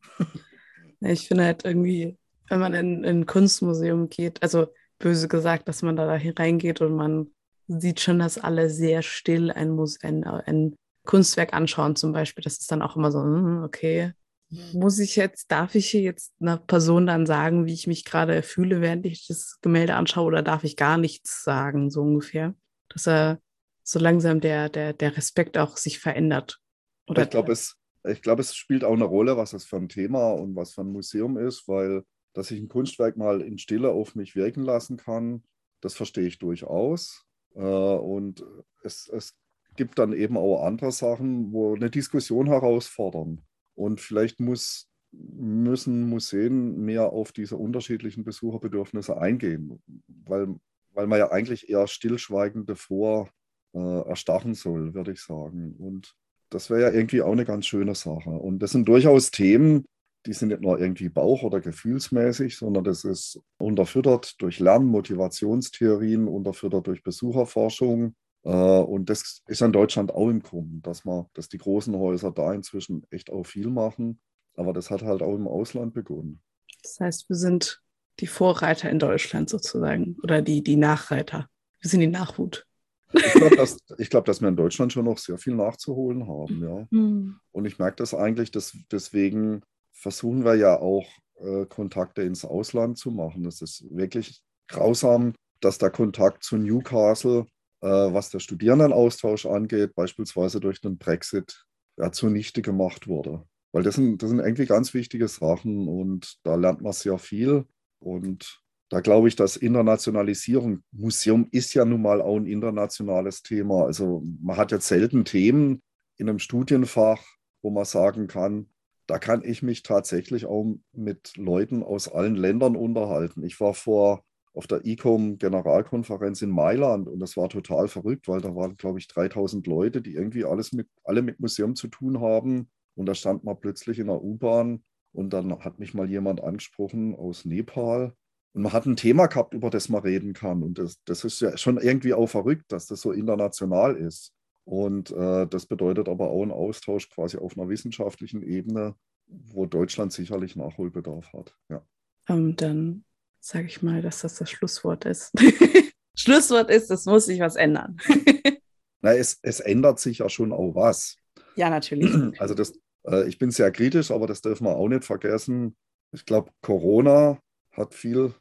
ich finde halt irgendwie, wenn man in, in ein Kunstmuseum geht, also böse gesagt, dass man da reingeht und man sieht schon, dass alle sehr still ein, ein, ein Kunstwerk anschauen, zum Beispiel. Das ist dann auch immer so, hm, okay, muss ich jetzt, darf ich hier jetzt einer Person dann sagen, wie ich mich gerade fühle, während ich das Gemälde anschaue, oder darf ich gar nichts sagen, so ungefähr? Dass er so langsam der, der, der Respekt auch sich verändert. Oder ich glaube, es, glaub, es spielt auch eine Rolle, was das für ein Thema und was für ein Museum ist, weil dass ich ein Kunstwerk mal in Stille auf mich wirken lassen kann, das verstehe ich durchaus. Äh, und es, es gibt dann eben auch andere Sachen, wo eine Diskussion herausfordern. Und vielleicht muss, müssen Museen mehr auf diese unterschiedlichen Besucherbedürfnisse eingehen, weil weil man ja eigentlich eher stillschweigend davor äh, erstarren soll, würde ich sagen. Und das wäre ja irgendwie auch eine ganz schöne Sache. Und das sind durchaus Themen, die sind nicht nur irgendwie bauch- oder gefühlsmäßig, sondern das ist unterfüttert durch Lern-, Motivationstheorien, unterfüttert durch Besucherforschung. Äh, und das ist in Deutschland auch im Kommen, dass, man, dass die großen Häuser da inzwischen echt auch viel machen. Aber das hat halt auch im Ausland begonnen. Das heißt, wir sind die Vorreiter in Deutschland sozusagen oder die, die Nachreiter. Wir sind die Nachhut. Ich glaube, dass, glaub, dass wir in Deutschland schon noch sehr viel nachzuholen haben, ja. Mhm. Und ich merke das eigentlich, dass deswegen versuchen wir ja auch äh, Kontakte ins Ausland zu machen. Es ist wirklich grausam, dass der Kontakt zu Newcastle, äh, was der Studierendenaustausch angeht, beispielsweise durch den Brexit, ja, zunichte gemacht wurde. Weil das sind, das sind irgendwie ganz wichtige Sachen und da lernt man sehr viel. Und da glaube ich, dass Internationalisierung, Museum ist ja nun mal auch ein internationales Thema. Also man hat jetzt selten Themen in einem Studienfach, wo man sagen kann, da kann ich mich tatsächlich auch mit Leuten aus allen Ländern unterhalten. Ich war vor auf der ICOM Generalkonferenz in Mailand und das war total verrückt, weil da waren, glaube ich, 3000 Leute, die irgendwie alles mit, alle mit Museum zu tun haben. Und da stand man plötzlich in der U-Bahn und dann hat mich mal jemand angesprochen aus Nepal. Und man hat ein Thema gehabt, über das man reden kann. Und das, das ist ja schon irgendwie auch verrückt, dass das so international ist. Und äh, das bedeutet aber auch einen Austausch quasi auf einer wissenschaftlichen Ebene, wo Deutschland sicherlich Nachholbedarf hat. Ja. Ähm, dann sage ich mal, dass das das Schlusswort ist. Schlusswort ist, es muss sich was ändern. Na, es, es ändert sich ja schon auch was. Ja, natürlich. Also das, ich bin sehr kritisch, aber das dürfen wir auch nicht vergessen. Ich glaube, Corona hat viel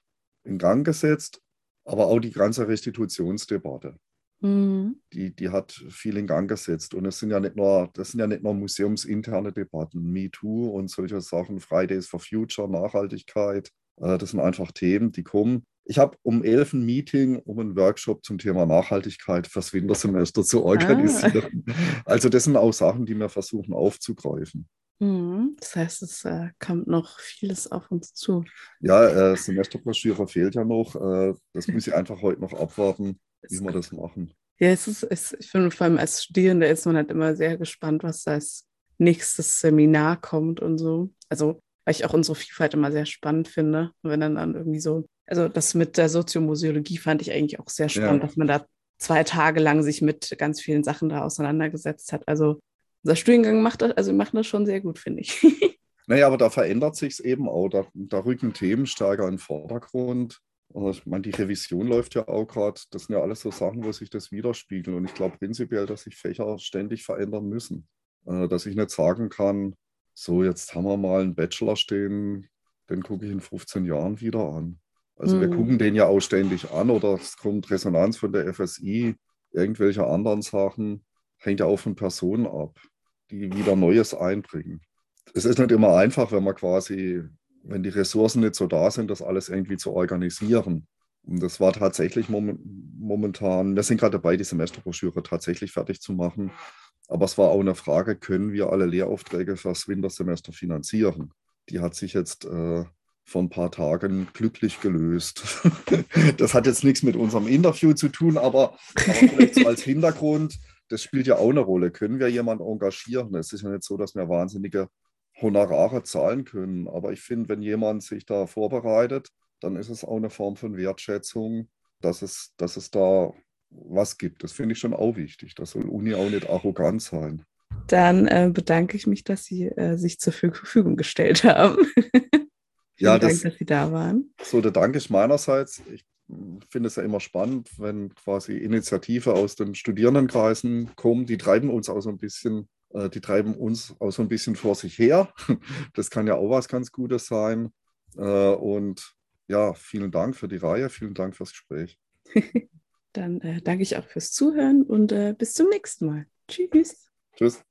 in Gang gesetzt, aber auch die ganze Restitutionsdebatte. Mhm. Die, die hat viel in Gang gesetzt. Und es sind ja nicht nur, das sind ja nicht nur museumsinterne Debatten, MeToo und solche Sachen, Fridays for Future, Nachhaltigkeit. Äh, das sind einfach Themen, die kommen. Ich habe um elf ein Meeting, um einen Workshop zum Thema Nachhaltigkeit fürs Wintersemester zu organisieren. Ah. Also das sind auch Sachen, die wir versuchen aufzugreifen. Mhm. Das heißt, es äh, kommt noch vieles auf uns zu. Ja, äh, Semesterbroschüre fehlt ja noch. Äh, das muss ich einfach heute noch abwarten, wie wir das machen. Ja, es ist, es, ich finde vor allem als Studierende ist man halt immer sehr gespannt, was da als nächstes Seminar kommt und so. Also, weil ich auch unsere Vielfalt immer sehr spannend finde. Und wenn dann, dann irgendwie so, also das mit der Soziomuseologie fand ich eigentlich auch sehr spannend, ja. dass man da zwei Tage lang sich mit ganz vielen Sachen da auseinandergesetzt hat. Also unser Studiengang macht das, also macht das schon sehr gut, finde ich. Naja, aber da verändert sich es eben auch. Da, da, rücken Themen stärker in den Vordergrund. Ich meine, die Revision läuft ja auch gerade. Das sind ja alles so Sachen, wo sich das widerspiegelt. Und ich glaube prinzipiell, dass sich Fächer ständig verändern müssen. Äh, dass ich nicht sagen kann, so, jetzt haben wir mal einen Bachelor stehen, den gucke ich in 15 Jahren wieder an. Also mhm. wir gucken den ja auch ständig an oder es kommt Resonanz von der FSI, irgendwelche anderen Sachen, hängt ja auch von Personen ab die wieder Neues einbringen. Es ist nicht immer einfach, wenn man quasi, wenn die Ressourcen nicht so da sind, das alles irgendwie zu organisieren. Und das war tatsächlich momentan, wir sind gerade dabei, die Semesterbroschüre tatsächlich fertig zu machen. Aber es war auch eine Frage, können wir alle Lehraufträge fürs Wintersemester finanzieren? Die hat sich jetzt äh, vor ein paar Tagen glücklich gelöst. das hat jetzt nichts mit unserem Interview zu tun, aber, aber so als Hintergrund das spielt ja auch eine Rolle. Können wir jemanden engagieren? Es ist ja nicht so, dass wir wahnsinnige Honorare zahlen können. Aber ich finde, wenn jemand sich da vorbereitet, dann ist es auch eine Form von Wertschätzung, dass es, dass es da was gibt. Das finde ich schon auch wichtig. Das soll Uni auch nicht arrogant sein. Dann äh, bedanke ich mich, dass Sie äh, sich zur Verfügung gestellt haben. ja, Dank, das, dass Sie da waren. So, der Dank ist meinerseits. Ich finde es ja immer spannend, wenn quasi Initiative aus den Studierendenkreisen kommen. Die treiben uns auch so ein bisschen, äh, die treiben uns auch so ein bisschen vor sich her. Das kann ja auch was ganz Gutes sein. Äh, und ja, vielen Dank für die Reihe, vielen Dank fürs Gespräch. Dann äh, danke ich auch fürs Zuhören und äh, bis zum nächsten Mal. Tschüss. Tschüss.